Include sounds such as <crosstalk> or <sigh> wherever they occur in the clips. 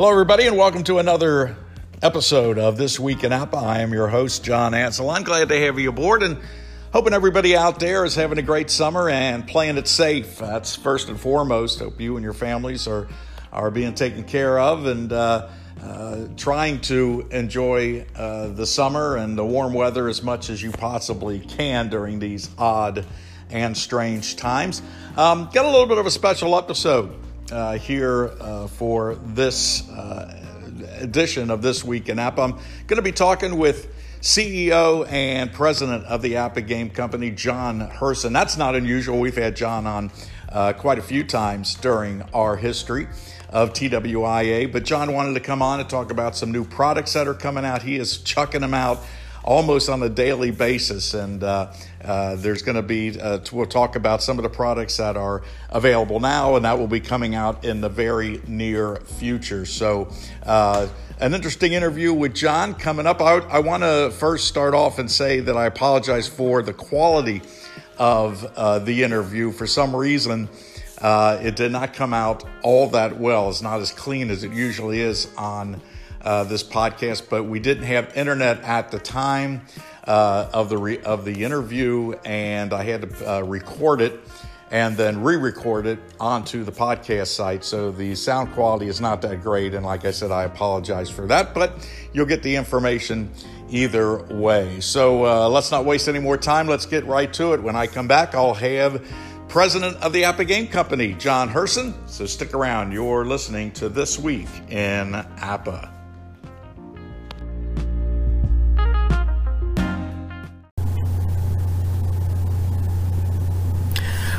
Hello, everybody, and welcome to another episode of This Week in APBA. I am your host, John Ansel. I'm glad to have you aboard and hoping everybody out there is having a great summer and playing it safe. That's first and foremost. Hope you and your families are, are being taken care of and uh, uh, trying to enjoy uh, the summer and the warm weather as much as you possibly can during these odd and strange times. Um, got a little bit of a special episode uh, here uh, for this uh, edition of This Week in APBA. I'm going to be talking with CEO and president of the APBA Game Company, John Herson. That's not unusual. We've had John on uh, quite a few times during our history of TWIA, but John wanted to come on and talk about some new products that are coming out. He is chucking them out almost on a daily basis. And uh, uh, there's going to be, uh, we'll talk about some of the products that are available now, and that will be coming out in the very near future. So, uh, an interesting interview with John coming up. I, I want to first start off and say that I apologize for the quality of uh, the interview. For some reason, uh, it did not come out all that well. It's not as clean as it usually is on this podcast, but we didn't have internet at the time uh, of the re- of the interview, and I had to uh, record it and then re-record it onto the podcast site. So the sound quality is not that great, and like I said, I apologize for that. But you'll get the information either way. So uh, let's not waste any more time. Let's get right to it. When I come back, I'll have president of the APBA Game Company, John Herson. So stick around. You're listening to This Week in APBA.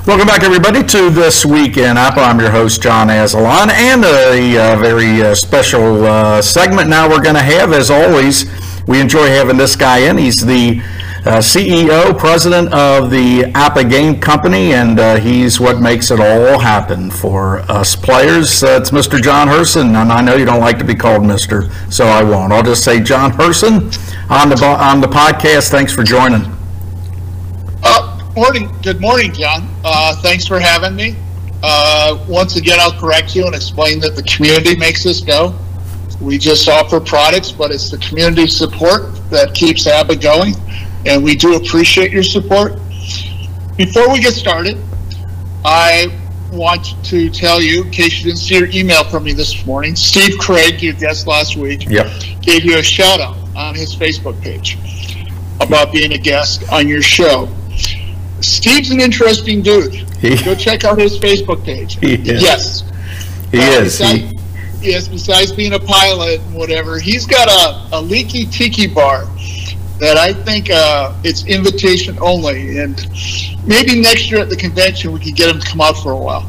Welcome back, everybody, to This Week in APBA. I'm your host, John Azalan, and a, a very uh, special uh, segment now we're going to have, as always. We enjoy having this guy in. He's the uh, CEO, president of the APBA Game Company, and uh, he's what makes it all happen for us players. Uh, it's Mr. John Herson, and I know you don't like to be called Mr., so I won't. I'll just say John Herson on the, on the podcast. Thanks for joining. Morning. Good morning, John. Uh, thanks for having me. Uh, once again, I'll correct you and explain that the community makes this go. We just offer products, but it's the community support that keeps APBA going, and we do appreciate your support. Before we get started, I want to tell you, in case you didn't see your email from me this morning, Steve Craig, your guest last week, yep. gave you a shout out on his Facebook page about being a guest on your show. Steve's an interesting dude. He, Go check out his Facebook page. Yes. He uh, is. Besides, he, yes, besides being a pilot and whatever, he's got a, a leaky tiki bar that I think uh, it's invitation only. And maybe next year at the convention we can get him to come out for a while,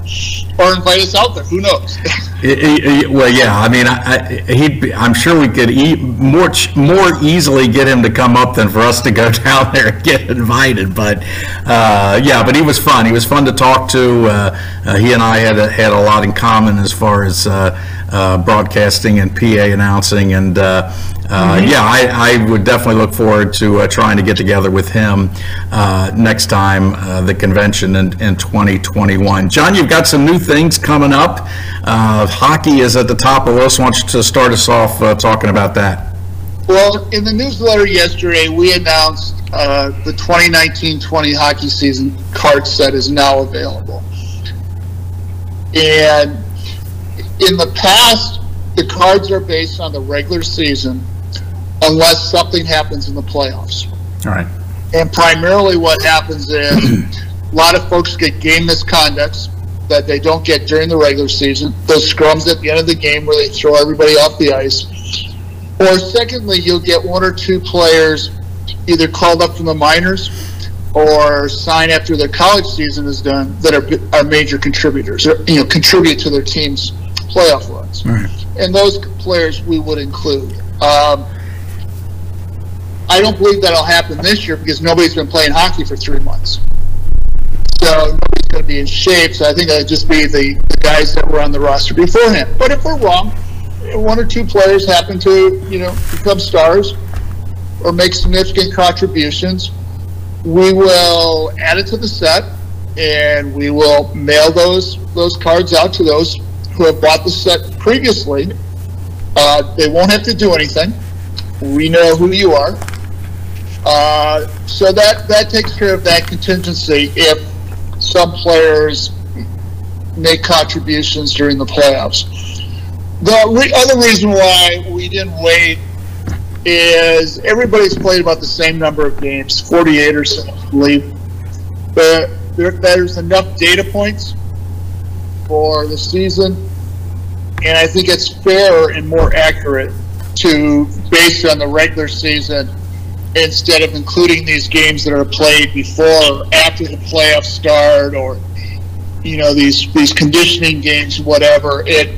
or invite us out there. Who knows? <laughs> well, yeah. I mean, I, he'd. I'm sure we could e- more more easily get him to come up than for us to go <laughs> down there and get invited. But uh, yeah, but he was fun. He was fun to talk to. Uh, uh he and I had a, had a lot in common as far as uh, uh, broadcasting and PA announcing and uh, mm-hmm. yeah, I, I, would definitely look forward to uh, trying to get together with him uh, next time uh, the convention in, in 2021. John, you've got some new things coming up. Uh, hockey is at the top of the list. Why don't you to start us off talking about that? Well, in the newsletter yesterday, we announced the 2019-20 hockey season card set is now available. And in the past, the cards are based on the regular season unless something happens in the playoffs. All right. And primarily what happens is a lot of folks get game misconducts that they don't get during the regular season, those scrums at the end of the game where they throw everybody off the ice. Or secondly, you'll get one or two players either called up from the minors or sign after their college season is done that are, are major contributors, or, you know, contribute to their team's playoff runs. Right. And those players we would include. Um, I don't believe that'll happen this year because nobody's been playing hockey for three months. So nobody's going to be in shape. So I think it'll just be the, the guys that were on the roster beforehand. But if we're wrong, one or two players happen to, you know, become stars or make significant contributions, we will add it to the set and we will mail those those cards out to those who have bought the set previously Uh, they won't have to do anything. We know who you are. Uh, so that, that takes care of that contingency if some players make contributions during the playoffs. The re- other reason why we didn't wait is everybody's played about the same number of games, 48 or so, I believe. But there, there's enough data points for the season, and I think it's fairer and more accurate to base it on the regular season instead of including these games that are played before or after the playoffs start or you know these these conditioning games whatever it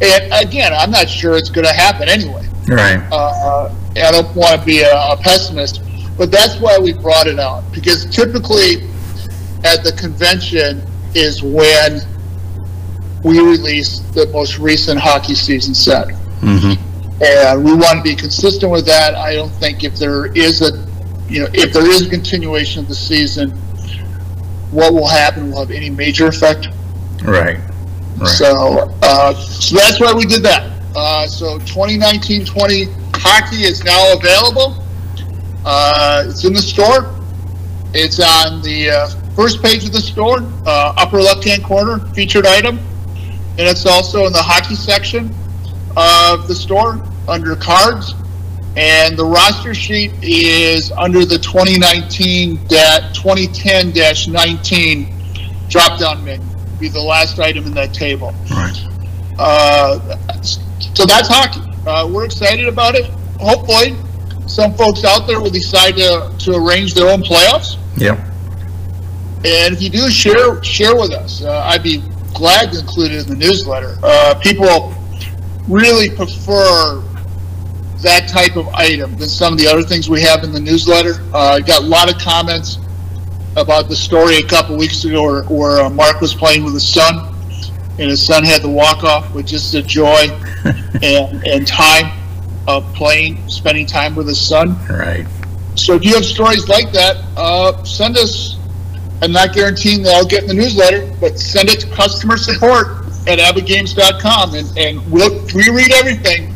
and again i'm not sure it's going to happen anyway. Right. Uh, i don't want to be a, a pessimist but that's why we brought it out because typically at the convention is when we release the most recent hockey season set and we want to be consistent with that. I don't think if there is a, you know, if there is a continuation of the season, what will happen will have any major effect. right right So, uh, so that's why we did that. Uh, so 2019-20 hockey is now available. Uh, it's in the store. It's on the uh, first page of the store, uh, upper left-hand corner, featured item, and it's also in the hockey section of the store under cards. And the roster sheet is under the 2019 2010-19 drop-down menu. Be the last item in that table. right Uh, so that's hockey. Uh, we're excited about it. Hopefully, some folks out there will decide to, to arrange their own playoffs. Yeah. And if you do, share share with us. Uh, I'd be glad to include it in the newsletter. Uh, people really prefer that type of item than some of the other things we have in the newsletter. Uh, I got a lot of comments about the story a couple weeks ago where, where uh, Mark was playing with his son, and his son had the walk off with just the joy <laughs> and, and time of playing, spending time with his son. right So if you have stories like that, uh, send us. I'm not guaranteeing that I'll get in the newsletter, but send it to customer support at apbagames.com and, and we'll, we read everything.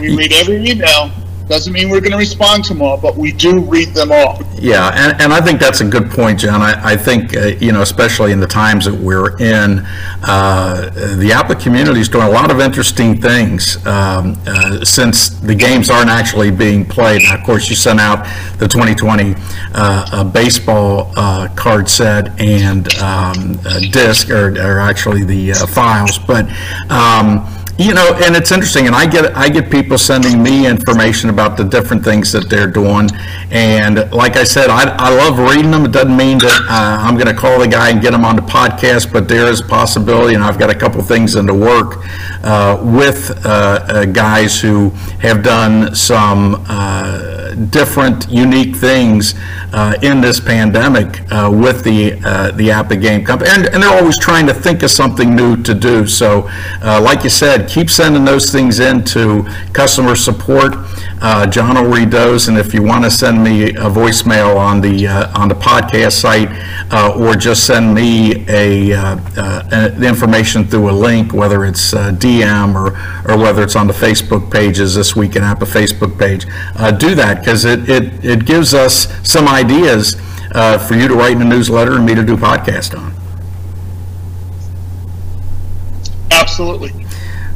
We read every email. Doesn't mean we're going to respond to them all, but we do read them all. Yeah, and, and I think that's a good point, John. I, I think, uh, you know, especially in the times that we're in, uh, the APBA community is doing a lot of interesting things um, uh, since the games aren't actually being played. Of course, you sent out the 2020 uh, baseball uh, card set and um, disc, or, or actually the uh, files, but. Um, you know, and it's interesting, and I get I get people sending me information about the different things that they're doing, and like I said, I, I love reading them. It doesn't mean that uh, I'm going to call the guy and get him on the podcast, but there is possibility, and I've got a couple things in the work uh, with uh, uh, guys who have done some uh, different, unique things uh, in this pandemic with the the APBA Game Company, and, and they're always trying to think of something new to do. So, like you said, keep sending those things into customer support. Uh, John will read those, and if you want to send me a voicemail on the uh, on the podcast site, uh, or just send me a uh, uh, the information through a link, whether it's uh, DM or or whether it's on the Facebook pages this week in a Facebook page, do that because it, it it gives us some ideas for you to write in a newsletter and me to do podcast on. Absolutely.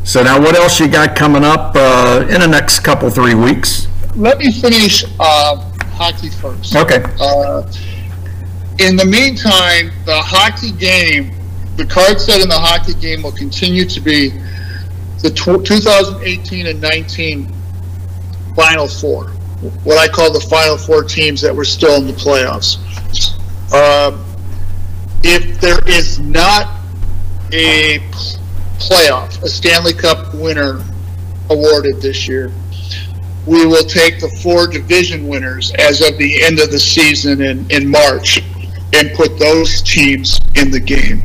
So now, what else you got coming up uh, in the next couple three weeks? Let me finish uh, hockey first. Okay. Uh, in the meantime, the hockey game, the card set in the hockey game will continue to be the tw 2018 and 19 Final Four, what I call the Final Four teams that were still in the playoffs. Um, if there is not a playoff, a Stanley Cup winner awarded this year, we will take the four division winners as of the end of the season in, in March and put those teams in the game.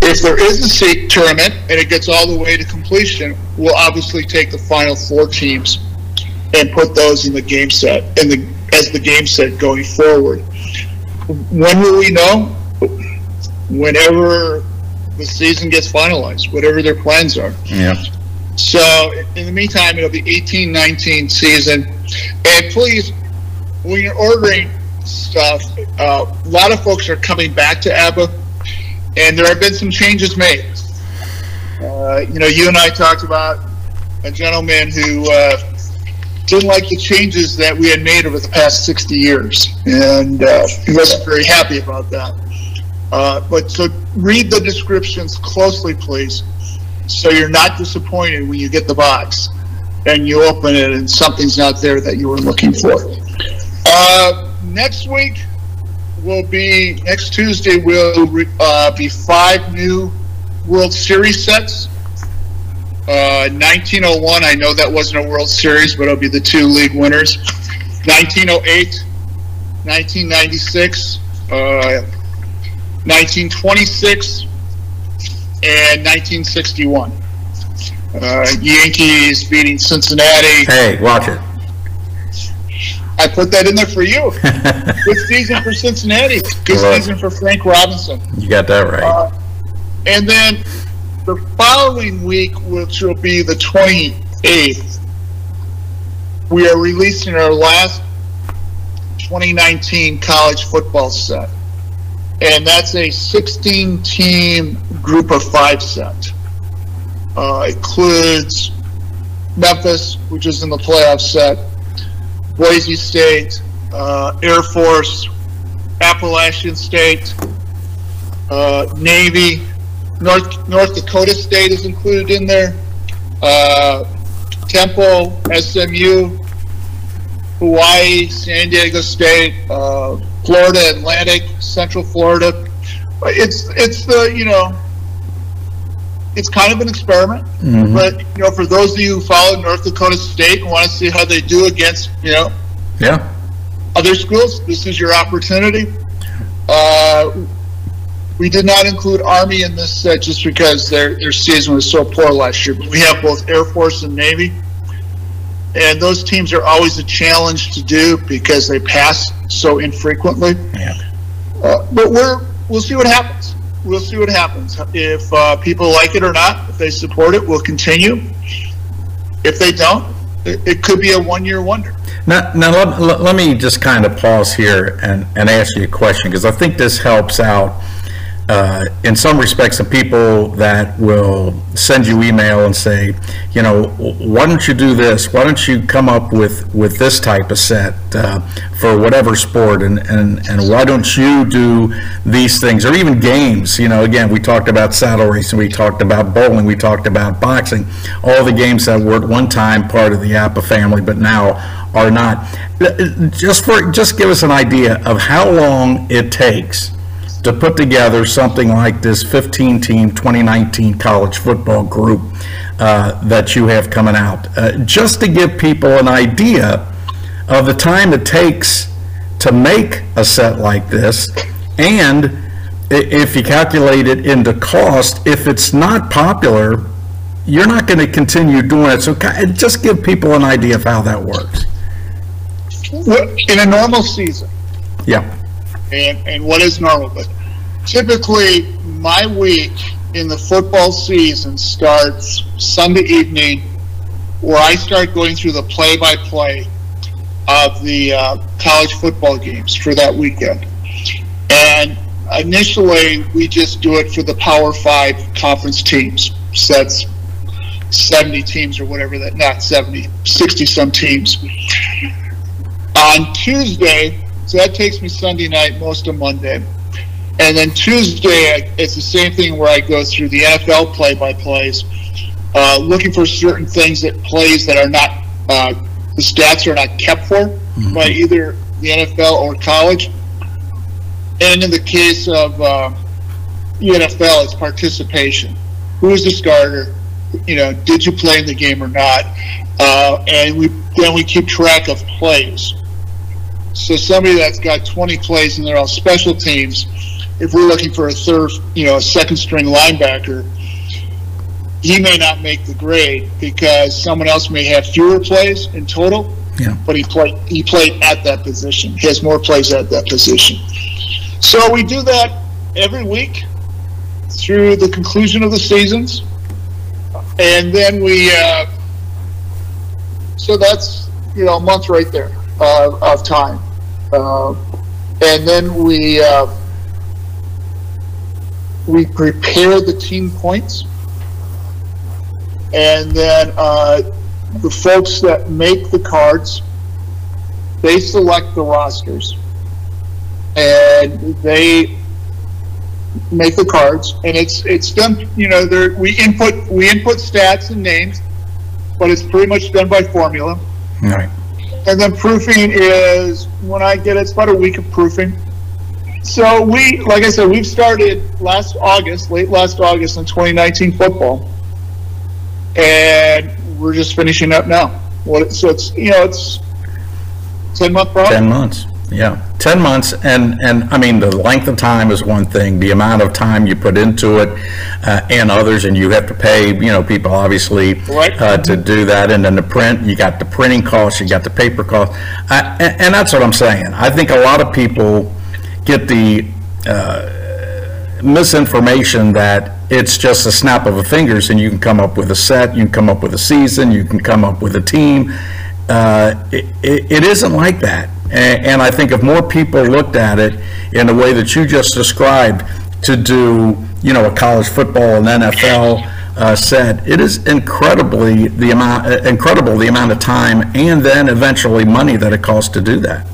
If there is a seat tournament and it gets all the way to completion, we'll obviously take the final four teams and put those in the game set in the as the game set going forward. When will we know? Whenever the season gets finalized, whatever their plans are. Yeah. So in the meantime, it'll be 18-19 season. And please, when you're ordering stuff, uh, a lot of folks are coming back to APBA, and there have been some changes made. Uh, you know, you and I talked about a gentleman who uh, didn't like the changes that we had made over the past 60 years, and uh, he wasn't very happy about that. Uh, but so read the descriptions closely, please, so you're not disappointed when you get the box and you open it and something's not there that you were looking for. Uh, next week will be next Tuesday will uh, be five new World Series sets. Uh, 1901, I know that wasn't a World Series, but it'll be the two league winners. 1908, 1996, uh, 1926, and 1961. Uh, Yankees beating Cincinnati. Hey, watch it. I put that in there for you. <laughs> Good season for Cincinnati. Good Right. season for Frank Robinson. You got that right. Uh, and then the following week, which will be the 28th, we are releasing our last 2019 college football set. And that's a 16 team group of five set. Uh, includes Memphis, which is in the playoff set, Boise State, uh, Air Force, Appalachian State, uh, Navy, North North Dakota State is included in there. Uh, Temple, SMU, Hawaii, San Diego State, uh, Florida Atlantic, Central Florida. It's it's the you know it's kind of an experiment, Mhm. but you know for those of you who follow North Dakota State and want to see how they do against you know Yeah. other schools, this is your opportunity. Uh, we did not include Army in this set just because their, their season was so poor last year. But we have both Air Force and Navy. And those teams are always a challenge to do because they pass so infrequently. Yeah. Uh, but we're, we'll see what happens. We'll see what happens. If uh, people like it or not, if they support it, we'll continue. If they don't, it, it could be a one year wonder. Now, now let, let- let me just kind of pause here and, and ask you a question, because I think this helps out, uh, in some respects, the people that will send you email and say, you know, why don't you do this? Why don't you come up with, with this type of set uh, for whatever sport? And, and, and why don't you do these things? Or even games, you know, again, we talked about saddle racing, we talked about bowling, we talked about boxing, all the games that were at one time part of the APBA family, but now are not. Just for, just give us an idea of how long it takes to put together something like this 15-team 2019 college football group uh, that you have coming out. Uh, Just to give people an idea of the time it takes to make a set like this, and if you calculate it into cost, if it's not popular, you're not going to continue doing it. So just give people an idea of how that works. In a normal season, Yeah, and, and what is normal. But typically, my week in the football season starts Sunday evening, where I start going through the play-by-play of the uh, college football games for that weekend. And initially, we just do it for the Power Five conference teams. So that's 70 teams or whatever that, not 70, 60 some teams. On Tuesday, so that takes me Sunday night, most of Monday. And then Tuesday, it's the same thing where I go through the NFL play by plays, uh, looking for certain things that plays that are not, uh, the stats are not kept for by either the NFL or college. And in the case of uh, the NFL, it's participation. Who is the starter? You know, did you play in the game or not? Uh, and we then we keep track of plays. So somebody that's got 20 plays and they're all special teams, if we're looking for a third, you know, a second string linebacker, he may not make the grade because someone else may have fewer plays in total, yeah. but he played he played at that position. He has more plays at that position. So we do that every week through the conclusion of the seasons. and then we, uh, so that's you know a month right there uh, of time, uh, and then we uh, we prepare the team points, and then uh, the folks that make the cards, they select the rosters, and they make the cards, and it's it's done. You know, we input we input stats and names, but it's pretty much done by formula. Right. And then proofing is when I get it, it's about a week of proofing. So we, like I said, we've started last August, late last August in 2019 football, and we're just finishing up now. What? So it's you know it's ten month. 10 months, yeah. 10 months, and, and, I mean, the length of time is one thing, the amount of time you put into it, uh, and others, and you have to pay, you know, people obviously Right. uh, to do that, and then the print, you got the printing costs, you got the paper cost, I- and, and that's what I'm saying. I think a lot of people get the uh, misinformation that it's just a snap of the fingers and you can come up with a set, you can come up with a season, you can come up with a team. Uh, It it- it isn't like that. A- And I think if more people looked at it in the way that you just described, to do, you know, a college football and NFL uh, set, it is incredibly the amount, uh, incredible the amount of time and then eventually money that it costs to do that.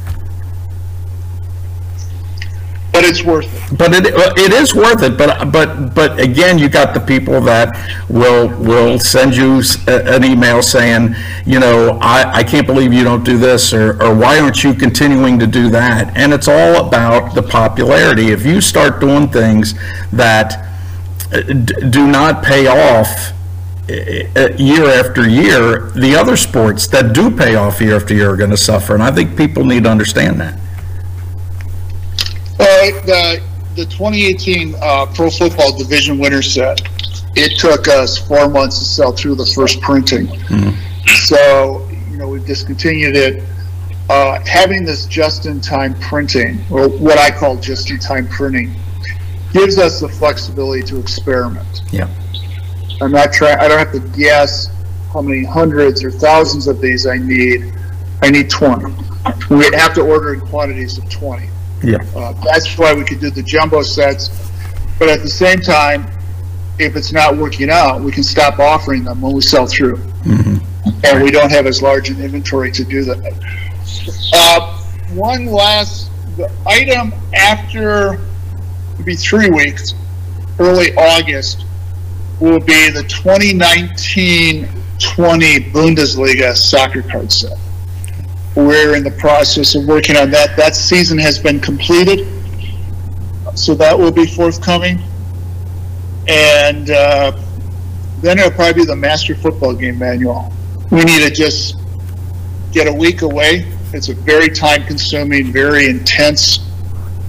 But it's worth it. But it, it is worth it, but, but, but again, you got the people that will, will send you an email saying, you know, I, I can't believe you don't do this, or, or why aren't you continuing to do that? And it's all about the popularity. If you start doing things that uh, do not pay off uh, uh, year after year, the other sports that do pay off year after year are going to suffer, and I think people need to understand that. Uh, the the 2018 uh, Pro Football Division winner set. It took us four months to sell through the first printing. So you know we've discontinued it. Uh, having this just-in-time printing, or what I call just-in-time printing, gives us the flexibility to experiment. Yeah. I'm not trying. I don't have to guess how many hundreds or thousands of these I need. I need 20. We have to order in quantities of 20. Yeah. Uh, that's why we could do the jumbo sets. But at the same time, if it's not working out, we can stop offering them when we sell through. And we don't have as large an inventory to do that. Uh, one last the item after be three weeks, early August, will be the 2019-20 Bundesliga soccer card set. We're in the process of working on that. That season has been completed, so that will be forthcoming. And uh, then it'll probably be the Master Football Game Manual. We need to just get a week away. It's a very time-consuming, very intense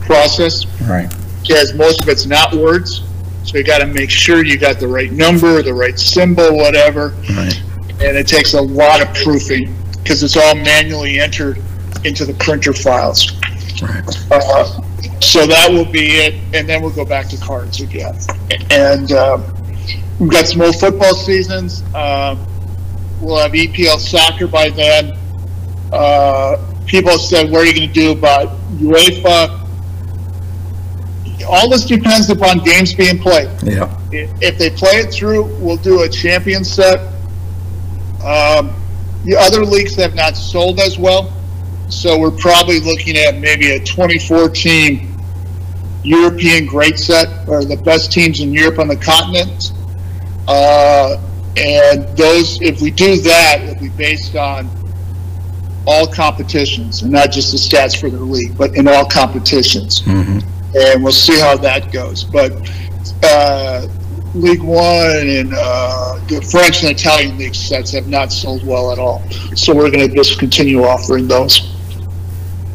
process Right. because most of it's not words. So you got to make sure you got the right number, the right symbol, whatever Right. and it takes a lot of proofing because it's all manually entered into the printer files. Right. Uh, so that will be it, and then we'll go back to cards again. And uh, we've got some old football seasons. Uh, we'll have EPL soccer by then. Uh, people said, "What are you going to do about UEFA?" All this depends upon games being played Yeah. if they play it through, we'll do a champion set. Um, the other leagues have not sold as well, so we're probably looking at maybe a 24 team European great set, or the best teams in Europe on the continent. Uh, and those, if we do that, it'll be based on all competitions, and not just the stats for their league, but in all competitions and we'll see how that goes. But uh, League One and uh, the French and Italian league sets have not sold well at all, so we're going to just continue offering those.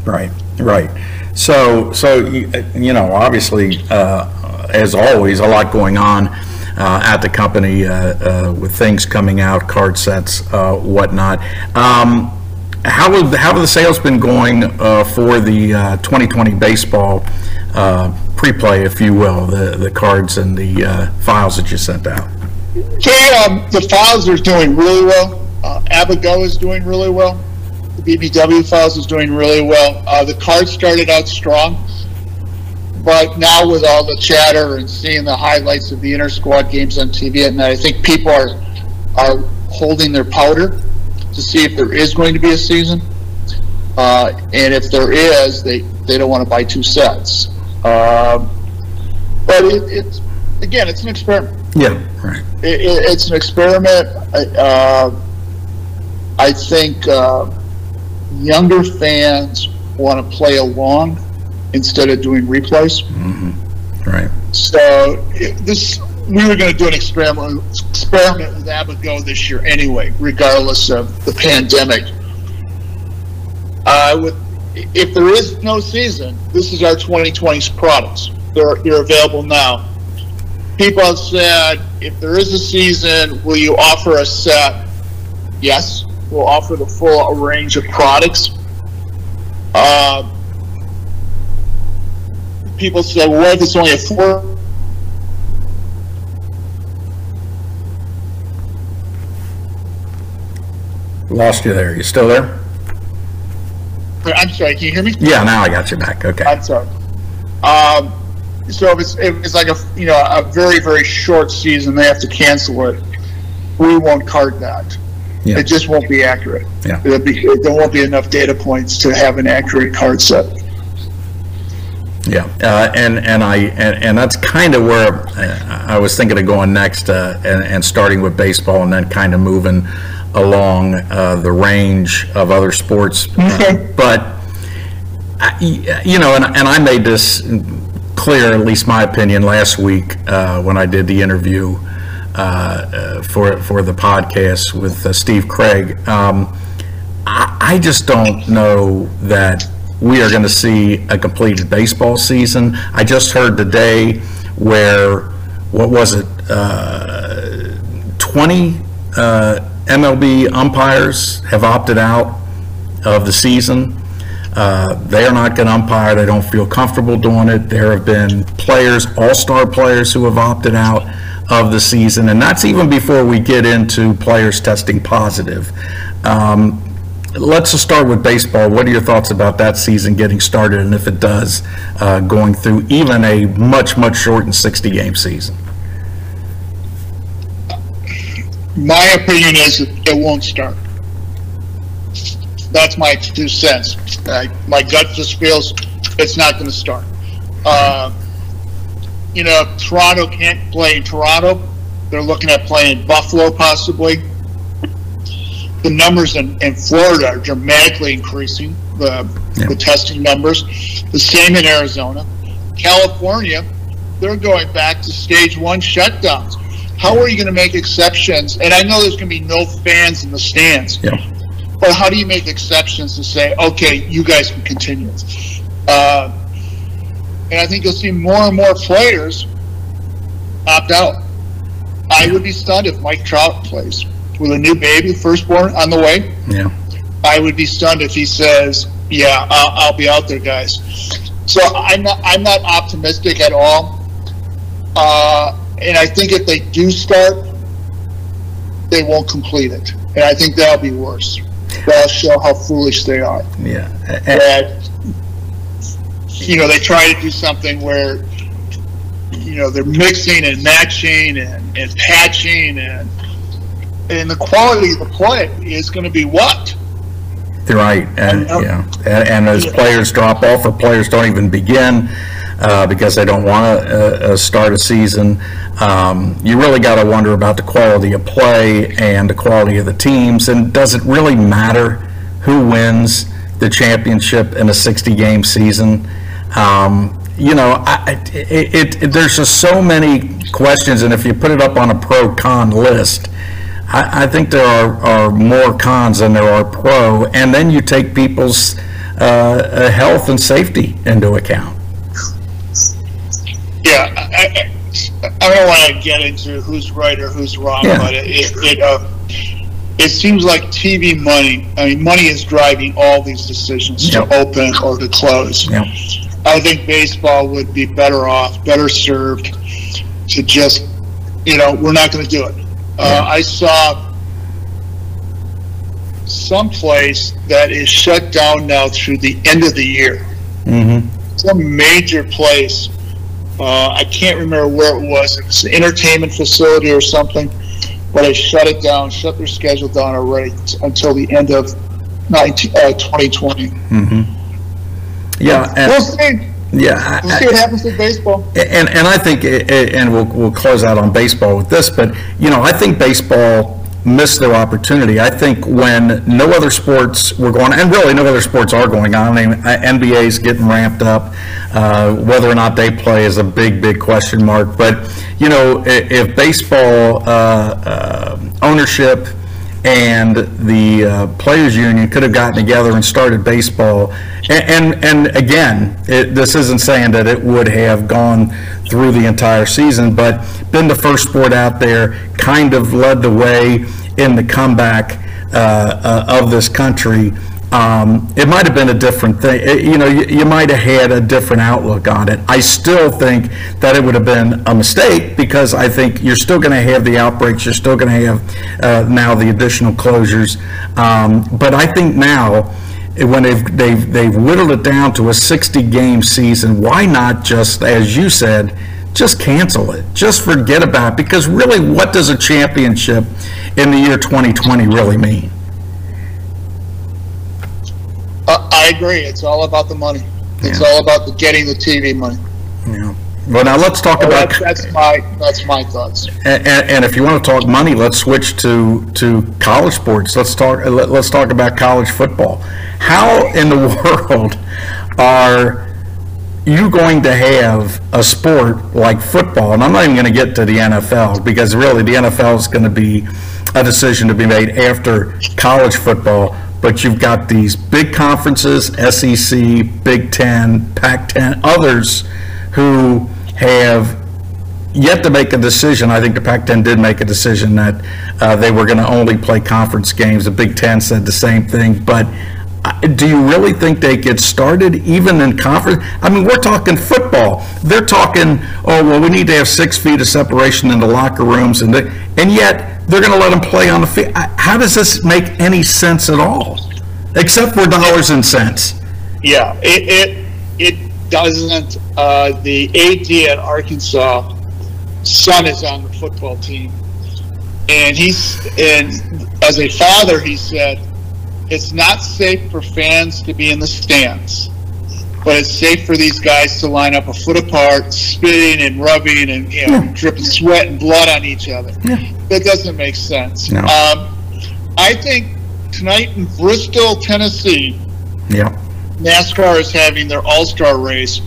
Right, right. So, so, you know, obviously, uh, as always, a lot going on uh, at the company uh, uh, with things coming out, card sets, uh, whatnot. Um, How have, how have the sales been going for the uh, 2020 baseball pre-play, if you will, the, the cards and the uh, files that you sent out? Okay, um, the files are doing really well. Uh, Abago is doing really well. The BBW files is doing really well. Uh, the cards started out strong, but now with all the chatter and seeing the highlights of the inter squad games on TV at night, I think people are are holding their powder to see if there is going to be a season. Uh, and if there is, they, they don't want to buy two sets. Um, but it, it's again, it's an experiment. Yeah, right. It, it, it's an experiment. Uh, I think uh, younger fans want to play along instead of doing replays. Right. So this we were going to do an experiment experiment with Abago this year anyway, regardless of the pandemic. I with if there is no season, this is our 2020 products. They're they're available now. People have said, if there is a season, will you offer a set? Yes, we'll offer the full range of products. Uh, people said, well, if it's only a four Lost you there. You still there? I'm sorry, can you hear me? Yeah, now I got you back. Okay. I'm sorry. Um, so if it's, if it's like a you know a very very short season, they have to cancel it. We won't card that. Yeah. It just won't be accurate. Yeah. It'll be, there won't be enough data points to have an accurate card set. Yeah, uh, and and I and, and that's kind of where uh, I was thinking of going next, uh, and, and starting with baseball, and then kind of moving along uh, the range of other sports. <laughs> Okay. But I, you know, and and I made this clear, at least my opinion, last week uh, when I did the interview uh, uh, for for the podcast with uh, Steve Craig. Um, I, I just don't know that we are going to see a completed baseball season. I just heard today where, what was it, uh, 20 uh, MLB umpires have opted out of the season. Uh, They are not going to umpire, they don't feel comfortable doing it. There have been players, all-star players who have opted out of the season, and that's even before we get into players testing positive. Um, Let's start with baseball. What are your thoughts about that season getting started, and if it does, uh, going through even a much, much shortened 60-game season? My opinion is it won't start. That's my two cents. I, my gut just feels it's not going to start. Uh, you know, if Toronto can't play in Toronto. They're looking at playing Buffalo possibly. The numbers in, in Florida are dramatically increasing, the, Yeah. the testing numbers. The same in Arizona. California, they're going back to stage one shutdowns. How are you going to make exceptions? And I know there's going to be no fans in the stands. Yeah. But how do you make exceptions to say, okay, you guys can continue? Uh, and I think you'll see more and more players opt out. I would be stunned if Mike Trout plays with a new baby, firstborn, on the way. Yeah. I would be stunned if he says, "Yeah, I'll, I'll be out there, guys." So I'm not I'm not optimistic at all. Uh, and I think if they do start, they won't complete it, and I think that'll be worse. That'll show how foolish they are. Yeah. That you know they try to do something where you know they're mixing and matching and, and patching and and the quality of the play is going to be what right, and, And, yeah, and, and as Yeah. players drop off, or players don't even begin, uh, because they don't want to, uh, start a season, um, you really got to wonder about the quality of play and the quality of the teams, and does it really matter who wins the championship in a 60-game season? Um, you know, I, I- it, it, there's just so many questions, and if you put it up on a pro-con list, I, I think there are, are more cons than there are pro, and then you take people's uh, uh, health and safety into account. Yeah, I, I, don't want to get into who's right or who's wrong, Yeah. but it it, it, uh, it seems like TV money. I mean, money is driving all these decisions Yep. to open or to close. Yeah. I think baseball would be better off, better served to just you know, we're not going to do it. Uh, I saw some place that is shut down now through the end of the year. Mm-hmm. Some major place. Uh, I can't remember where it was. It was an entertainment facility or something, but they shut it down, shut their schedule down already t- until the end of 19, uh, 2020. Yeah, We'll see. yeah. We'll I- see what happens with baseball. And, and I think, and we'll, we'll close out on baseball with this, but, you know, I think baseball missed their opportunity. I think when no other sports were going, and really no other sports are going on, I mean, uh, NBA's getting ramped up, uh, whether or not they play is a big, big question mark, but, you know, if baseball, uh, uh, ownership and the uh, players union could have gotten together and started baseball. And, and, and again, it, this isn't saying that it would have gone through the entire season, but been the first sport out there, kind of led the way in the comeback uh, uh, of this country. Um, it might have been a different thing. It- you know, you, you might have had a different outlook on it. I still think that it would have been a mistake because I think you're still going to have the outbreaks. You're still going to have uh, now the additional closures. Um, but I think now, when they've, they've, they've whittled it down to a 60 game season, why not just, as you said, just cancel it? Just forget about it. Because really, what does a championship in the year 2020 really mean? Uh, I agree. It's all about the money. It's Yeah. all about the getting the TV money. Yeah. Well, now let's talk Well, about, that's, that's my that's my thoughts. and, and if you want to talk money, let's switch to, to college sports. Let's talk, let- let's talk about college football. How in the <laughs> world are you going to have a sport like football? And I'm not even going to get to the NFL because really the NFL is going to be a decision to be made after college football. But you've got these big conferences, SEC, Big Ten, Pac-10, others who have yet to make a decision. I think the Pac-10 did make a decision that uh, they were going to only play conference games. The Big Ten said the same thing. But uh, do you really think they get started even in conference? I mean, we're talking football. They're talking, oh, well, we need to have six feet of separation in the locker rooms, and they, and yet they're going to let them play on the field. How does this make any sense at all? Except for dollars and cents. Yeah, it it, it doesn't. Uh, the AD at Arkansas, son is on the football team, and he's and as a father, he said it's not safe for fans to be in the stands, but it's safe for these guys to line up a foot apart, spitting and rubbing and you know dripping sweat and blood on each other. That doesn't make sense. No. Um, I think tonight in Bristol, Tennessee. Yeah. NASCAR is having their All Star race,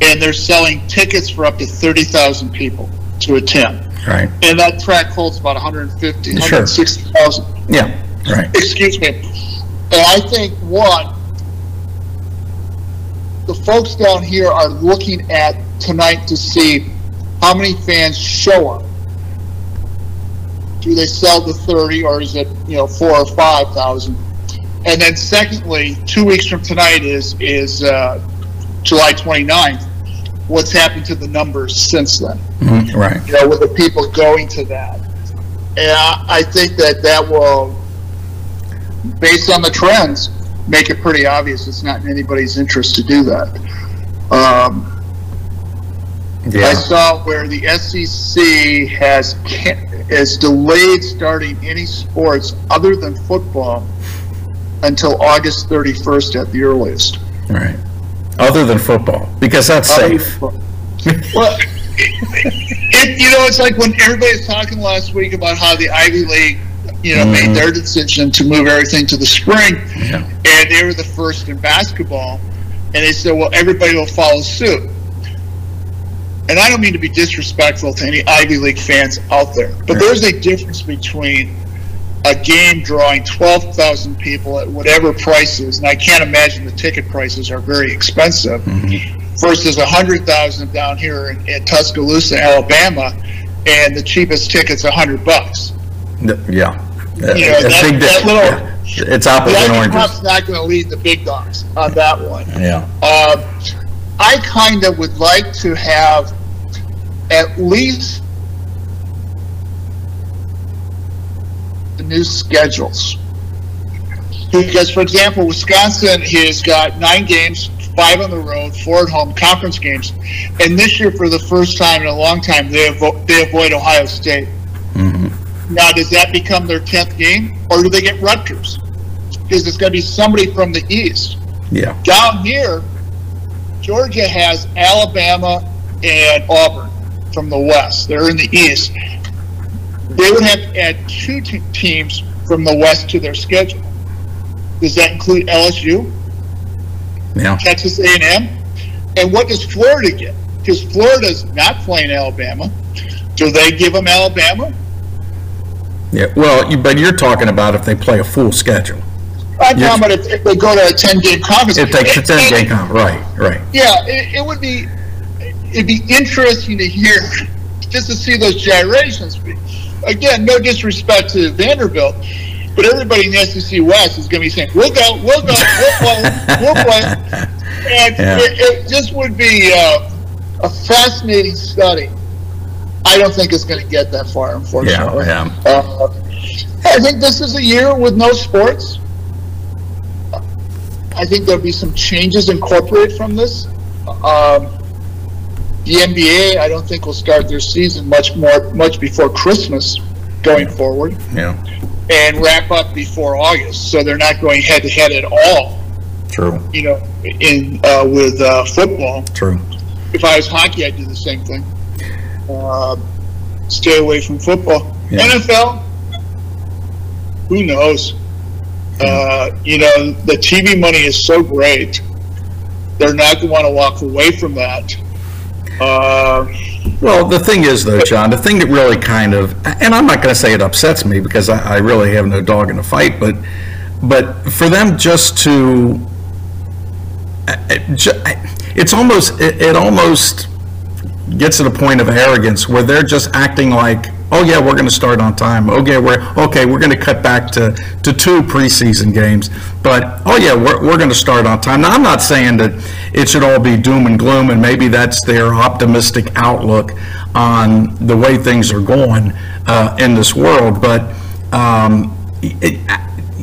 and they're selling tickets for up to 30,000 people to attend. Right. And that track holds about 150, Sure. 160,000. Yeah. Right. Excuse me. And I think, one, the folks down here are looking at tonight to see how many fans show up. Do they sell the 30 or is it, you know, four or 5,000? And then secondly, two weeks from tonight is, is, uh, July 29th. What's happened to the numbers since then? Mhm, Right. you know, with the people going to that. And I, I think that that will, based on the trends, make it pretty obvious it's not in anybody's interest to do that. Um, I saw where the SEC has has delayed starting any sports other than football until August 31st at the earliest. Right. Other than football, because that's Other safe. Well, it, you know, it's like when everybody was talking last week about how the Ivy League, you know, made mm-hmm. their decision to move everything to the spring, Yeah. and they were the first in basketball, and they said, well, everybody will follow suit. And I don't mean to be disrespectful to any Ivy League fans out there, but there's a difference between a game drawing 12,000 people at whatever prices, and I can't imagine the ticket prices are very expensive, mm-hmm. versus 100,000 down here in, in Tuscaloosa, Alabama, and the cheapest ticket's 100 bucks. Th- Yeah. You know, that- big that little-. It's apples But and oranges. Cup's not going to lead the big dogs on that one. Yeah. Uh, I kind of would like to have at least the new schedules. Because, for example, Wisconsin has got nine games, five on the road, four at home, conference games. And this year, for the first time in a long time, they, avo- they avoid Ohio State. Now, does that become their 10th game? Or do they get Rutgers? Because it's going to be somebody from the East. Yeah. Down here, Georgia has Alabama and Auburn from the West. They're in the East. They would have to add two te- teams from the West to their schedule. Does that include LSU, Yeah. Texas A&M, and what does Florida get? Because Florida's not playing Alabama. Do they give them Alabama? Yeah. Well, you, but you're talking about if they play a full schedule. I'm Yes. talking about if, if they go to a 10-game conference. It takes a 10 game comp. Right, right. Yeah, it, it would be it'd be interesting to hear just to see those gyrations. Again, no disrespect to Vanderbilt, but everybody in the SEC West is going to be saying, "We'll go, we'll go, we'll play, we'll play," <laughs> and Yeah. it, it just would be uh, a fascinating study. I don't think it's going to get that far, Yeah, unfortunately. yeah. Uh, I think this is a year with no sports. I think there'll be some changes incorporated from this. Um, the NBA, I don't think will start their season much more much before Christmas going forward, Yeah. and wrap up before August. So they're not going head to head at all. True, You know, in uh, with uh, football. true. If I was hockey, I'd do the same thing. Uh, stay away from football. Yeah. NFL, who knows? Uh, you know, the TV money is so great. They're not going to want to walk away from that. Uh, Well, the thing is, though, John, the thing that really kind of, and I'm not going to say it upsets me because I, I really have no dog in the fight, but, but for them just to, ju- I- it's almost, it, it almost gets to the point of arrogance where they're just acting like, oh yeah, we're going to start on time. Okay, we're okay, we're going to cut back to, to two preseason games. But oh yeah, we're, we're going to start on time. Now I'm not saying that it should all be doom and gloom, and maybe that's their optimistic outlook on the way things are going uh, in this world. But um, it,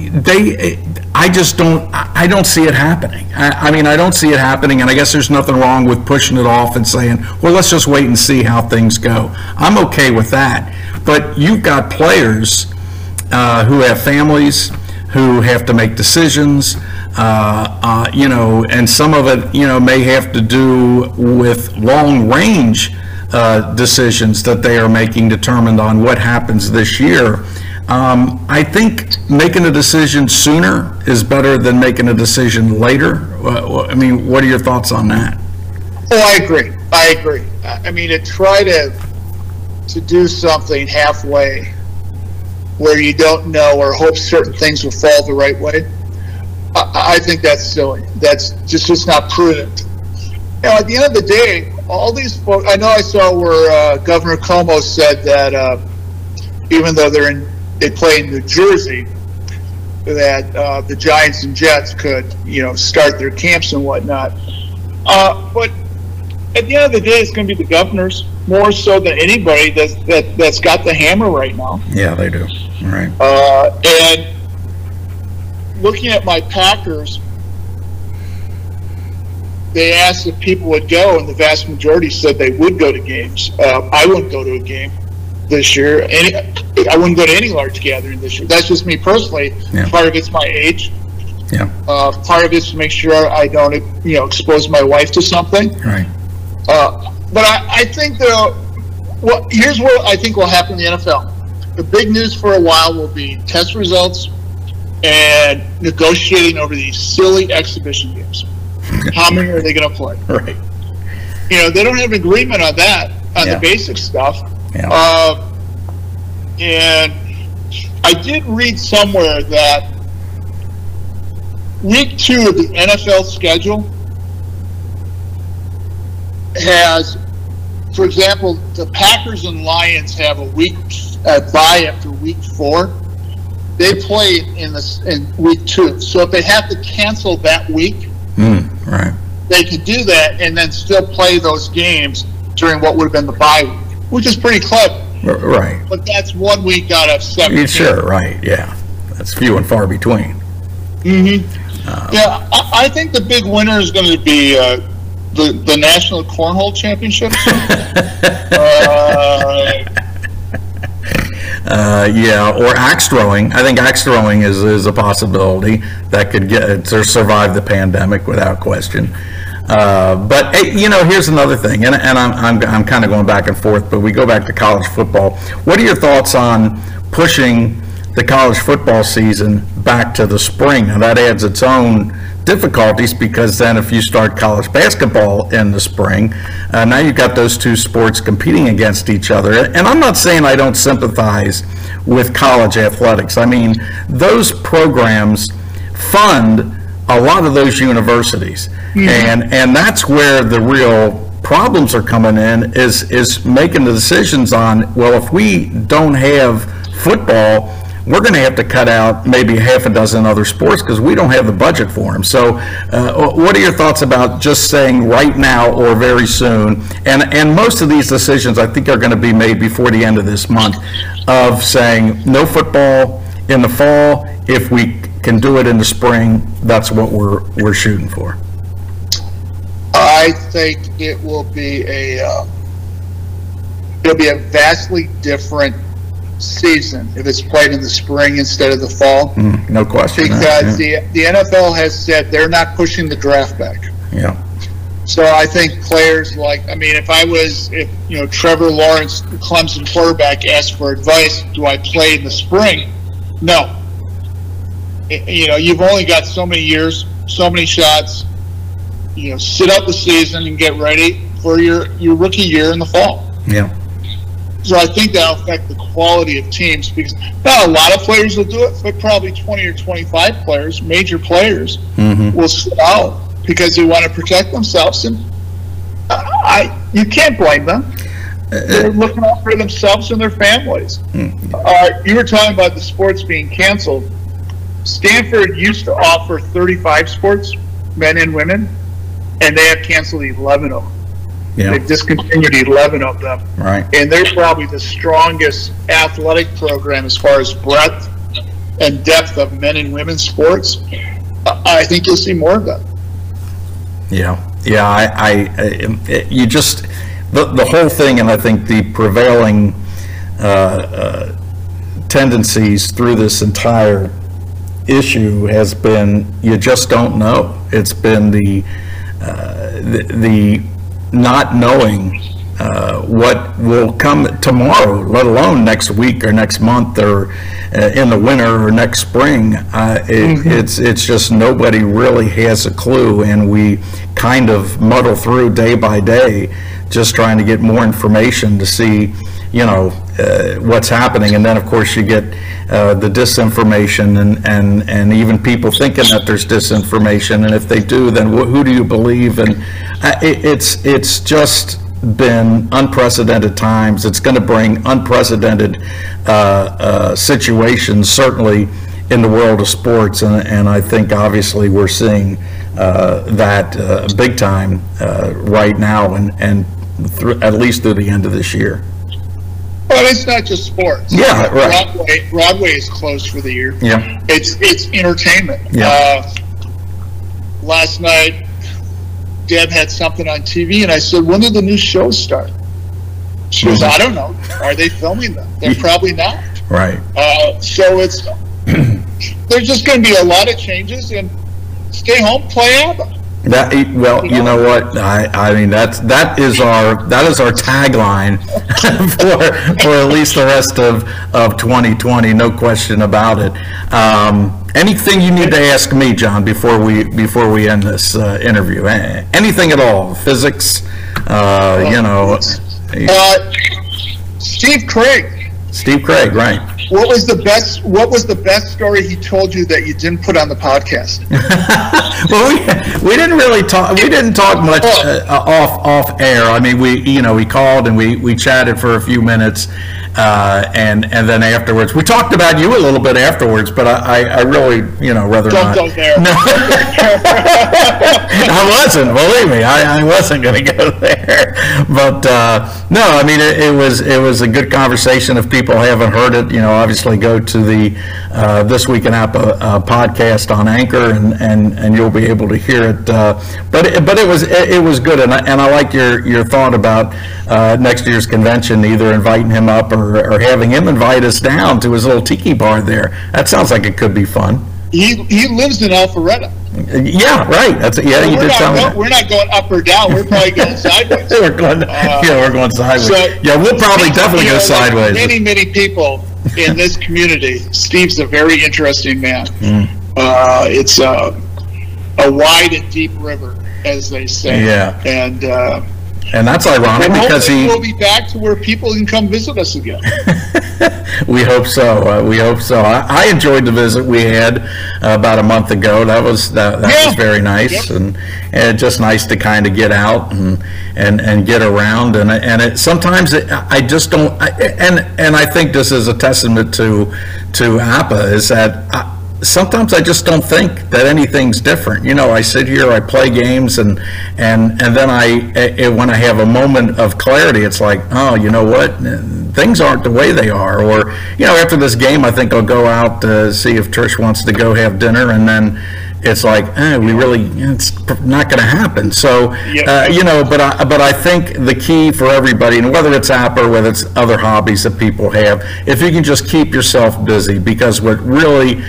they, I just don't, I don't see it happening. I, I mean, I don't see it happening, and I guess there's nothing wrong with pushing it off and saying, well, let's just wait and see how things go. I'm okay with that. But you've got players uh, who have families, who have to make decisions, uh, uh, you know, and some of it, you know, may have to do with long-range uh, decisions that they are making determined on what happens this year. Um, I think making a decision sooner is better than making a decision later. I mean, what are your thoughts on that? oh, I agree. I agree. I mean, to try to to do something halfway where you don't know or hope certain things will fall the right way, I, I think that's silly. That's just just not prudent. You at the end of the day, all these folks. I know I saw where uh, Governor Cuomo said that uh, even though they're in, they play in New Jersey, that uh, the Giants and Jets could, you know, start their camps and whatnot. Uh, but at the end of the day, it's going to be the governors more so than anybody that's that, that's got the hammer right now. Yeah, they do. All right. Uh, and looking at my Packers, they asked if people would go, and the vast majority said they would go to games. Uh, I wouldn't go to a game this year. Any, I wouldn't go to any large gathering this year. That's just me personally. Yeah. Part of it's my age. Yeah, Uh, part of it's to make sure I don't, you know, expose my wife to something. right. Uh, but I, I think the well, here's what I think will happen in the NFL. The big news for a while will be test results and negotiating over these silly exhibition games. How many are they going to play? <laughs> Right. You know, they don't have an agreement on that on Yeah. the basic stuff. Yeah. Uh, and I did read somewhere that week two of the NFL schedule has, for example, the Packers and Lions have a week uh, bye after week four. They play in this in week two, so if they have to cancel that week, Mm, right. they could do that and then still play those games during what would have been the bye week, which is pretty clever. Right. but that's one week out of 17. Sure, right, yeah. That's few and far between. Yeah, I, I think the big winner is going to be uh, the the national cornhole championships. <laughs> uh, Uh, yeah, or axe throwing. I think axe throwing is, is a possibility that could get to survive the pandemic without question. Uh, but you know, here's another thing, and, and I'm, I'm, I'm kind of going back and forth, but we go back to college football. What are your thoughts on pushing the college football season back to the spring? Now, that adds its own difficulties because then if you start college basketball in the spring, uh, now you've got those two sports competing against each other. And I'm not saying I don't sympathize with college athletics. I mean, those programs fund a lot of those universities. And, and that's where the real problems are coming in is, is making the decisions on, well, if we don't have football, we're going to have to cut out maybe half a dozen other sports because we don't have the budget for them. So, uh, what are your thoughts about just saying right now or very soon? And and most of these decisions, I think, are going to be made before the end of this month, of saying no football in the fall. If we can do it in the spring, that's what we're we're shooting for. I think it will be a uh, it'll be a vastly different season if it's played in the spring instead of the fall. Mm, No question. Because yeah. the the NFL has said they're not pushing the draft back. yeah. So I think players like I mean, if I was if you know Trevor Lawrence, the Clemson quarterback, asked for advice, do I play in the spring? No. You know, you've only got so many years, so many shots. You know, sit out the season and get ready for your your rookie year in the fall. yeah. So I think that'll affect the quality of teams because not a lot of players will do it, but probably 20 or 25 players, major players, mm-hmm. will sit out because they want to protect themselves. And uh, I, you can't blame them. Uh, They're uh, looking out for themselves and their families. Uh, you were talking about the sports being canceled. Stanford used to offer 35 sports, men and women, and they have canceled 11 of them. Yeah. They've discontinued 11 of them Right. and they're probably the strongest athletic program as far as breadth and depth of men and women's sports. I think you'll see more of that. Yeah, yeah, I, I, I- you just, the, the whole thing, and I think the prevailing uh, uh, tendencies through this entire issue has been, you just don't know. It's been the, uh, the, the not knowing uh, what will come tomorrow, let alone next week or next month or uh, in the winter or next spring. Uh, it, It's it's just nobody really has a clue, and we kind of muddle through day by day, just trying to get more information to see, you know, uh, what's happening. And then, of course, you get uh, the disinformation and, and, and even people thinking that there's disinformation. And if they do, then wh- who do you believe? And it, it's, it's just been unprecedented times. It's going to bring unprecedented uh, uh, situations, certainly in the world of sports. And, and I think obviously we're seeing uh, that uh, big time uh, right now and, and at least through the end of this year. But it's not just sports. Yeah, right. Broadway, Broadway is closed for the year. Yeah. It's it's entertainment. Yeah. Uh, last night, Deb had something on TV, and I said, "When did the new shows start?" She goes, Mhm. "I don't know. Are they filming them? They're probably not." Right. Uh, so it's <clears throat> there's just going to be a lot of changes, and stay home, play APBA. That, well, you know what, I, I mean, that's, that is our, that is our tagline <laughs> for, for at least the rest of, of 2020, no question about it. Um, anything you need to ask me, John, before we, before we end this, uh, interview? Anything at all, physics, uh, you know, Uh, Steve Craig, Steve Craig, right? What was the best? What was the best story he told you that you didn't put on the podcast? <laughs> Well, we, we didn't really talk, we didn't talk much uh, off, off air. I mean, we, you know, we called and we, we chatted for a few minutes uh, and and then afterwards, we talked about you a little bit afterwards, but I, I, I really, you know, rather Don't not. go there. <laughs> No. I wasn't. Believe me, I, I wasn't going to go there. But uh, no, I mean, it, it was it was a good conversation. If people haven't heard it, you know, obviously go to the uh, this week in APBA uh, podcast on Anchor, and, and, and you'll be able to hear it. Uh, but it, but it was it, it was good, and I, and I like your your thought about uh, next year's convention, either inviting him up or, or having him invite us down to his little tiki bar there. That sounds like it could be fun. He, he lives in Alpharetta. Yeah, right. That's yeah. You we're, did not tell me. that. we're not going up or down. We're probably going <laughs> sideways. we're going, yeah, we're going sideways. So- yeah, we'll probably definitely go know, like sideways. Many, many people in this community. Steve's a very interesting man. Mm. Uh, it's a, a wide and deep river, as they say. Yeah. And uh, and that's ironic because he. we'll be back to where people can come visit us again. <laughs> we hope so. Uh, we hope so. I, I enjoyed the visit we had uh, about a month ago. That was that, that Yeah. was very nice, Yep. and, and just nice to kind of get out and and, and get around. And and it, sometimes it, I just don't. I, and and I think this is a testament to to APBA is that. I, sometimes I just don't think that anything's different. You know, I sit here, I play games, and and and then I, eh, when I have a moment of clarity, it's like, oh, you know what, things aren't the way they are. Or you know, after this game, I think I'll go out to see if Trish wants to go have dinner, and then. It's like, eh, we really, it's not going to happen. So, uh, you know, but I, but I think the key for everybody, and whether it's app or whether it's other hobbies that people have, if you can just keep yourself busy, because what really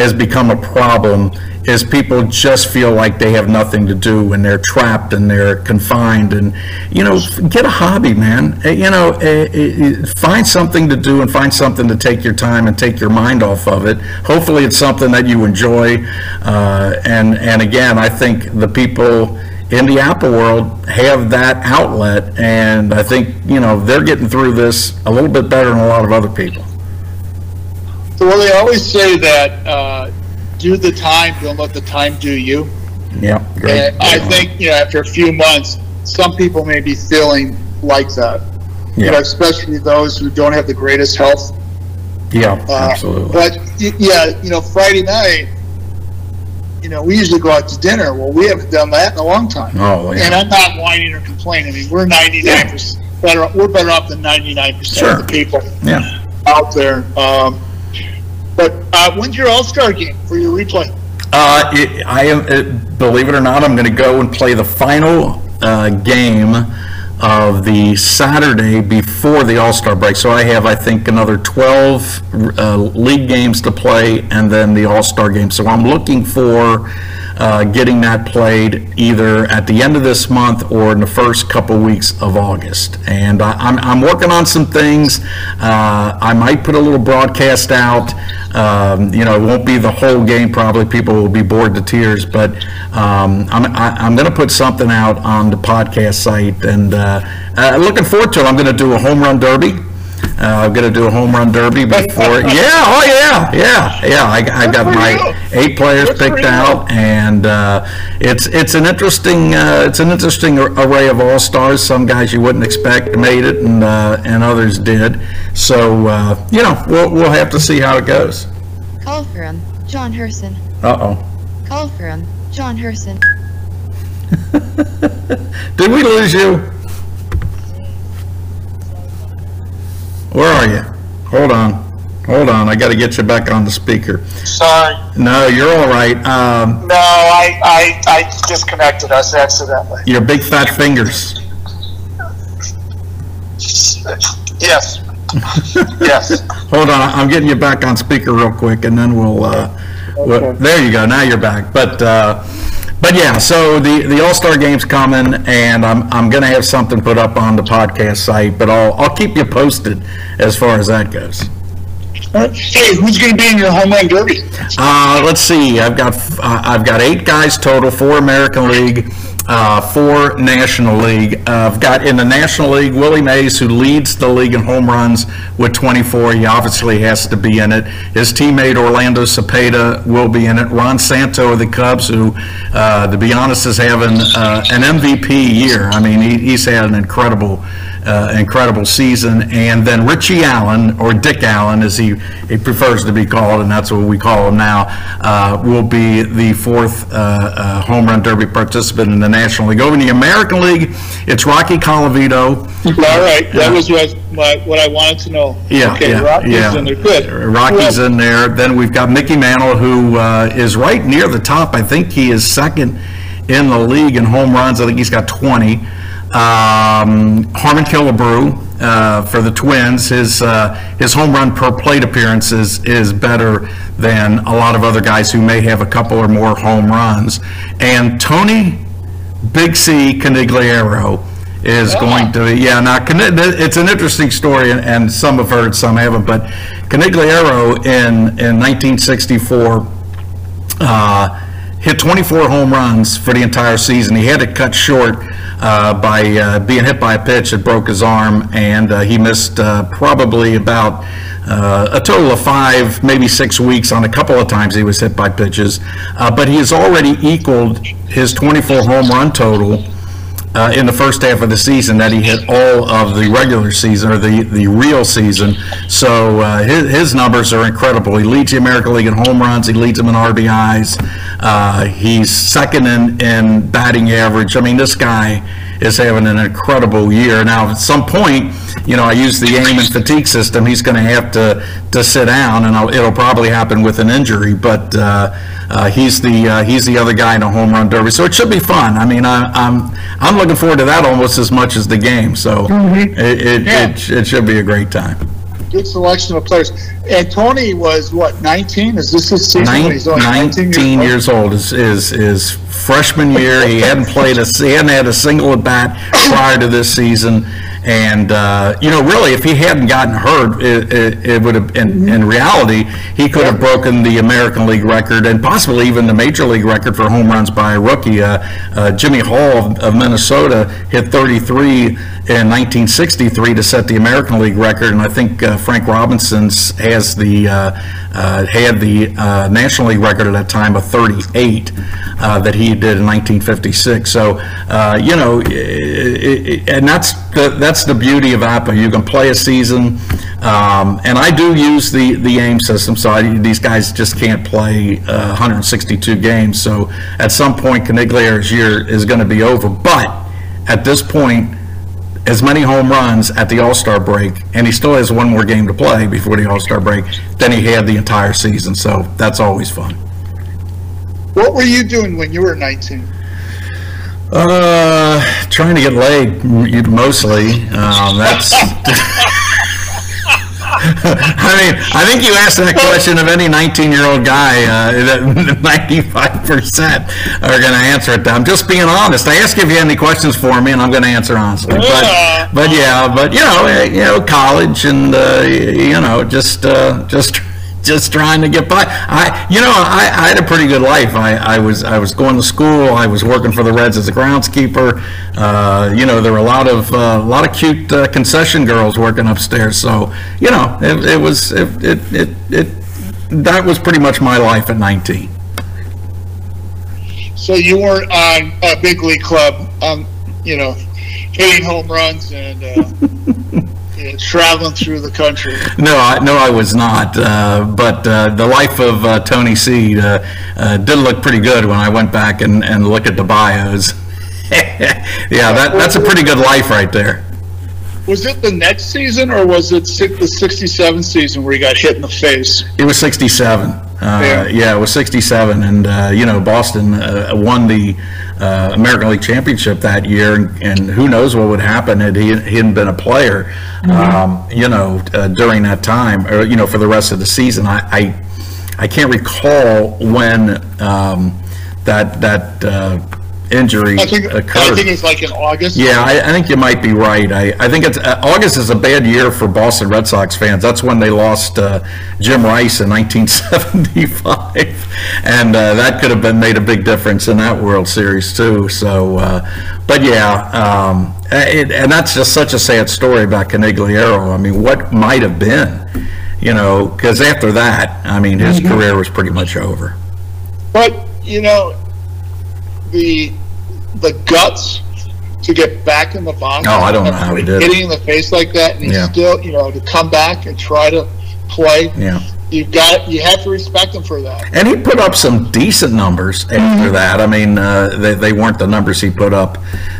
has become a problem is people just feel like they have nothing to do and they're trapped and they're confined and you know get a hobby man. Uh, you know uh, uh, find something to do and find something to take your time and take your mind off of it. Hopefully it's something that you enjoy uh, and and again I think the people in the APBA world have that outlet and I think you know they're getting through this a little bit better than a lot of other people well, they always say that uh, do the time, don't let the time do you. yeah great I think, you know, after a few months, some people may be feeling like that. You know, yeah especially those who don't have the greatest health. yeah Uh, absolutely But yeah, you know, Friday night, you know, we usually go out to dinner. Well, we haven't done that in a long time. Oh, yeah. And I'm not whining or complaining. I mean, we're 99 percent better. We're better off than 99 percent Sure. of the people yeah out there. Um, but uh, when's your All Star game for your replay? Uh, it, I am, it, believe it or not, I'm going to go and play the final uh, game of the Saturday before the All Star break. So I have, I think, another 12 uh, league games to play and then the All Star game. So I'm looking for uh, getting that played either at the end of this month or in the first couple weeks of August. And I, I'm, I'm working on some things. Uh, I might put a little broadcast out. Um, you know, it won't be the whole game. Probably people will be bored to tears, but um, I'm I, I'm going to put something out on the podcast site, and uh, uh, looking forward to it. I'm going to do a home run derby. Uh, I'm going to do a home run derby before. yeah, oh yeah, yeah, yeah. I, I got my eight players Good picked out, and uh, it's it's an interesting uh, it's an interesting array of all stars. Some guys you wouldn't expect made it, and uh, and others did. So uh, you know, we'll we'll have to see how it goes. Call for him, John Herson. Uh oh. Call for him, John Herson. <laughs> Did we lose you? Where are you? Hold on. Hold on. I got to get you back on the speaker. Sorry, No, you're all right. Um, no, I, I, I disconnected us accidentally. your big fat fingers. Yes, yes. <laughs> Hold on. I'm getting you back on speaker real quick, and then we'll. Uh, we'll- Okay. there you go. Now you're back. But. Uh, but yeah, so the, the All Star game's coming, and I'm, I'm going to have something put up on the podcast site, but I'll, I'll keep you posted as far as that goes. Hey, who's going to be in your home run derby? Uh, let's see. I've got uh, I've got eight guys total, four American League. Uh, for National League. Uh, I've got in the National League Willie Mays, who leads the league in home runs with 24. He obviously has to be in it. His teammate Orlando Cepeda will be in it. Ron Santo of the Cubs, who, uh, to be honest, is having uh, an MVP year. I mean, he, he's had an incredible uh, incredible season. And then Richie Allen, or Dick Allen, as he, he prefers to be called, and that's what we call him now, uh, will be the fourth uh, uh, home run derby participant in the National League. Over in the American League, it's Rocky Colavito. All right, that was what, my- what I wanted to know. Yeah, Okay, yeah, Rockies yeah. in there, good. Rocky's in there. Then we've got Mickey Mantle, who uh, is right near the top. I think he is second in the league in home runs. I think he's got 20. Um, Harmon Killebrew uh, for the Twins, his uh, his home run per plate appearance is, is better than a lot of other guys who may have a couple or more home runs. And Tony Big C Conigliaro is going to, yeah, now, it's an interesting story, and- and some have heard, some haven't, but Conigliaro in, in 1964 uh, hit 24 home runs for the entire season. He had to cut short uh, by uh, being hit by a pitch that broke his arm, and uh, he missed uh, probably about uh, a total of five, maybe six weeks on a couple of times he was hit by pitches. Uh, But he has already equaled his 24 home run total uh, in the first half of the season that he hit all of the regular season or the, the real season. So uh, his, his numbers are incredible. He leads the American League in home runs. He leads them in RBIs. Uh, he's second in, in batting average. I mean, this guy is having an incredible year. Now, at some point, you know, I use the aim and fatigue system. He's going to have to to sit down, and I'll, it'll probably happen with an injury. But uh, uh, he's the uh, he's the other guy in a home run derby, so it should be fun. I mean, I, I'm I'm looking forward to that almost as much as the game. So it it, Yeah. it it should be a great time. Good selection of players. And Tony was, what, 19? Is this his season? when Nine- he's only 19 years old is, is, is freshman year. He hadn't played a, he hadn't had a single at bat prior to this season. And, uh, you know, really, if he hadn't gotten hurt, it, it, it would have, in, in reality, he could have broken the American League record and possibly even the Major League record for home runs by a rookie. Uh, uh, Jimmy Hall of, of Minnesota hit 33 in 1963 to set the American League record, and I think uh, Frank Robinson's has the uh, uh, had the National League record at that time of 38 uh, that he did in 1956. So uh, you know, i- i- i- and that's the, that's the beauty of APBA. You can play a season, um, and I do use the the AIM system. So I, these guys just can't play uh, 162 games. So at some point, Conigliaro's year is going to be over. But at this point, as many home runs at the All-Star break, and he still has one more game to play before the All-Star break than he had the entire season. So that's always fun. What were you doing when you were 19? Uh, trying to get laid mostly. Um, that's. <laughs> <laughs> I mean, I think you asked that question of any 19-year-old guy, uh, 95% <laughs> are going to answer it. I'm just being honest. I asked if you have any questions for me, and I'm going to answer honestly. Yeah. But, but yeah, but you know, eh, you know, college and uh, you know, just uh, just just trying to get by. I, you know, I, I had a pretty good life. I, I was I was going to school. I was working for the Reds as a groundskeeper. Uh, you know, there were a lot of uh, a lot of cute uh, concession girls working upstairs. So you know, it, it was it, it it it that was pretty much my life at 19. So you weren't on a big league club, um, you know, hitting home runs and uh, <laughs> traveling through the country. No, I, no, I was not. Uh, but uh, the life of uh, Tony Seed uh, uh, did look pretty good when I went back and, and looked at the bios. <laughs> yeah, that, that's a pretty good life right there. Was it the next season or was it the 67 season where he got hit in the face? It was 67. Uh, Yeah. yeah. it was 67. And, uh, you know, Boston uh, won the uh, American League Championship that year. And, and who knows what would happen had he, he hadn't been a player, um, you know, uh, during that time, or, you know, for the rest of the season. I, I, I can't recall when um, that, that uh, injury I think I think it's like in August. Yeah, I, I think you might be right. I, I think it's uh, August is a bad year for Boston Red Sox fans. That's when they lost uh, Jim Rice in 1975, <laughs> and uh, that could have been made a big difference in that World Series too. So, uh, but yeah, um, it, and that's just such a sad story about Conigliaro. I mean, what might have been, you know, because after that, I mean, his career was pretty much over. But you know, the the guts to get back in the box. Oh, I don't know how he did it. Hitting in the face like that, and he Yeah. still, you know, to come back and try to play. Yeah. You got, you have to respect him for that. And he put up some decent numbers after Mm-hmm. that. I mean, uh, they, they weren't the numbers he put up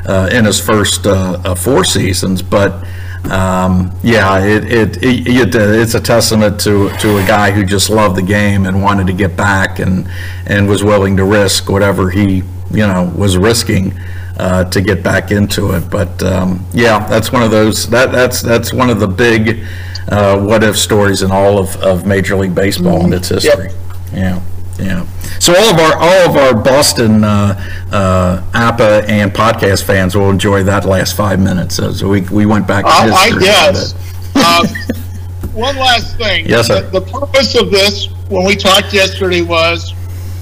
uh, in his first uh, uh, four seasons, but um, yeah, it, it, it, it it's a testament to to a guy who just loved the game and wanted to get back and and was willing to risk whatever he you know was risking. Uh, to get back into it, but um, yeah, that's one of those. That that's that's one of the big uh, what if stories in all of, of Major League Baseball and its Yep. history. Yeah, yeah. So all of our all of our Boston uh, uh, APBA and podcast fans will enjoy that last five minutes as we we went back to I, I guess. um, <laughs> one last thing. Yes, sir. The, the purpose of this, when we talked yesterday, was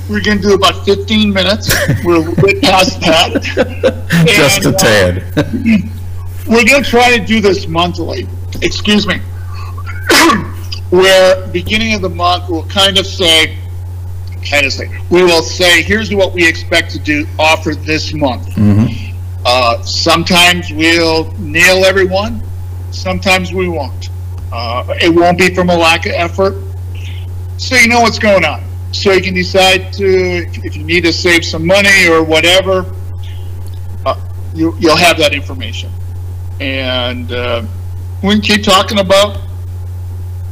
we're going to do about 15 minutes. We're a little bit past that. <laughs> Just a And, uh, tad. <laughs> we're going to try to do this monthly. Excuse me. <clears throat> Where beginning of the month we'll kind of say, kind of say, we will say, here's what we expect to do, offer this month. Uh, sometimes we'll nail everyone. Sometimes we won't. Uh, it won't be from a lack of effort. So you know what's going on. So you can decide to, if you need to save some money or whatever, uh, you, you'll have that information. And uh, we can keep talking about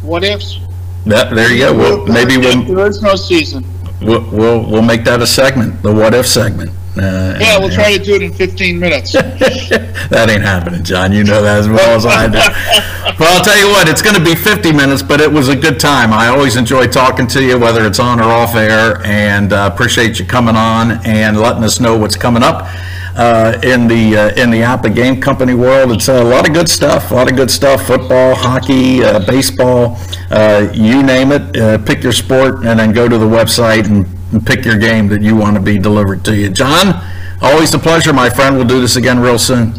what ifs. That, there you go. Well, maybe we'll, There is no season. We'll we'll we'll make that a segment, the what if segment. Uh, Yeah, we'll try to do it in 15 minutes. <laughs> that ain't happening, John. You know that as well as I do. <laughs> But I'll tell you what, it's going to be 50 minutes, but it was a good time. I always enjoy talking to you, whether it's on or off air, and uh, appreciate you coming on and letting us know what's coming up uh, in the uh, in the APBA Game Company world. It's a lot of good stuff. A lot of good stuff. Football, hockey, uh, baseball, uh, you name it. Uh, pick your sport, and then go to the website and, and pick your game that you want to be delivered to you. John, always a pleasure, my friend. We'll do this again real soon.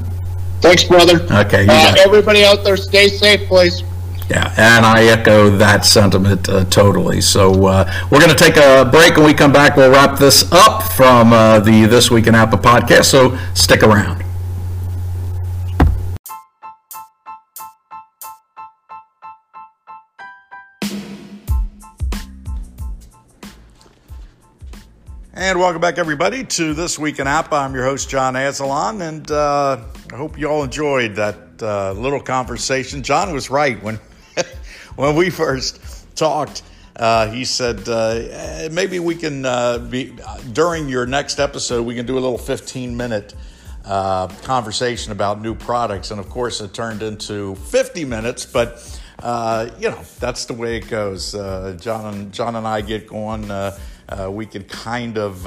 Thanks, brother. Okay, you Uh, got it. everybody out there, stay safe, please. Yeah, and I echo that sentiment uh, totally. So uh, we're going to take a break. When we come back, we'll wrap this up from uh, the This Week in APBA podcast. So stick around. And welcome back, everybody, to This Week in APBA. I'm your host, John Azalon, and uh, I hope you all enjoyed that uh, little conversation. John was right when, <laughs> when we first talked. Uh, he said, uh, maybe we can, uh, be, during your next episode, we can do a little 15 minute uh, conversation about new products. And of course, it turned into 50 minutes, but uh, you know, that's the way it goes. Uh, John, and, John and I get going. We can kind of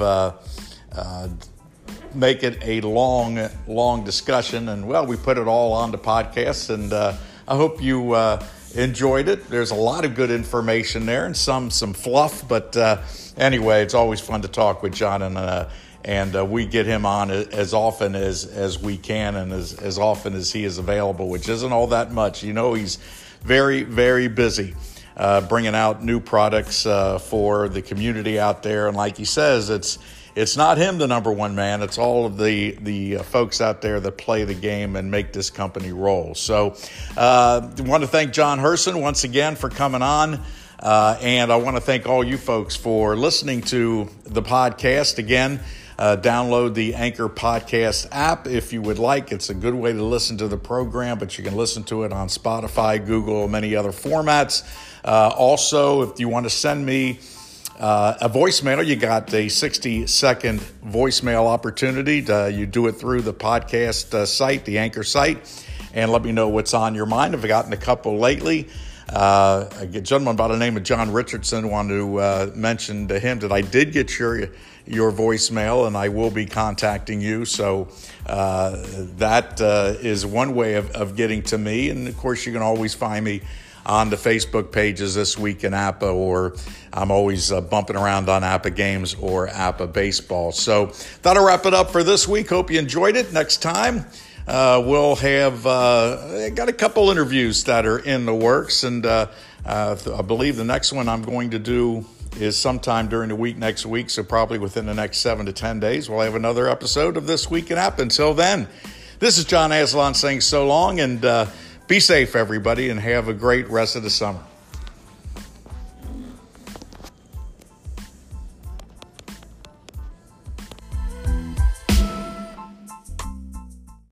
make it a long, long discussion. And well, we put it all on the podcast, and I hope you enjoyed it. There's a lot of good information there, and some some fluff. But uh, anyway, it's always fun to talk with John, and uh, and uh, we get him on as often as as we can, and as as often as he is available, which isn't all that much. You know, he's very very busy uh, bringing out new products uh, for the community out there. And like he says, it's it's not him, the number one man. It's all of the the uh, folks out there that play the game and make this company roll. So, uh, want to thank John Herson once again for coming on. Uh, and I want to thank all you folks for listening to the podcast. Again, uh, download the Anchor Podcast app if you would like. It's a good way to listen to the program, but you can listen to it on Spotify, Google, many other formats. Uh, also, if you want to send me uh, a voicemail, you got a 60 second voicemail opportunity. To, you do it through the podcast uh, site, the Anchor site, and let me know what's on your mind. I've gotten a couple lately. Uh, a gentleman by the name of John Richardson wanted to uh, mention to him that I did get your your voicemail, and I will be contacting you. So uh, that uh, is one way of, of getting to me, and of course you can always find me on the Facebook pages this week in APBA, or I'm always uh, bumping around on APBA games or APBA baseball. So that'll wrap it up for this week. Hope you enjoyed it. Next time, uh, we'll have uh, got a couple interviews that are in the works, and uh, uh, I believe the next one I'm going to do is sometime during the week next week. So probably within the next seven to ten days, we'll have another episode of this week in APBA. Until then, this is John Aslan saying so long and. Be safe, everybody, and have a great rest of the summer.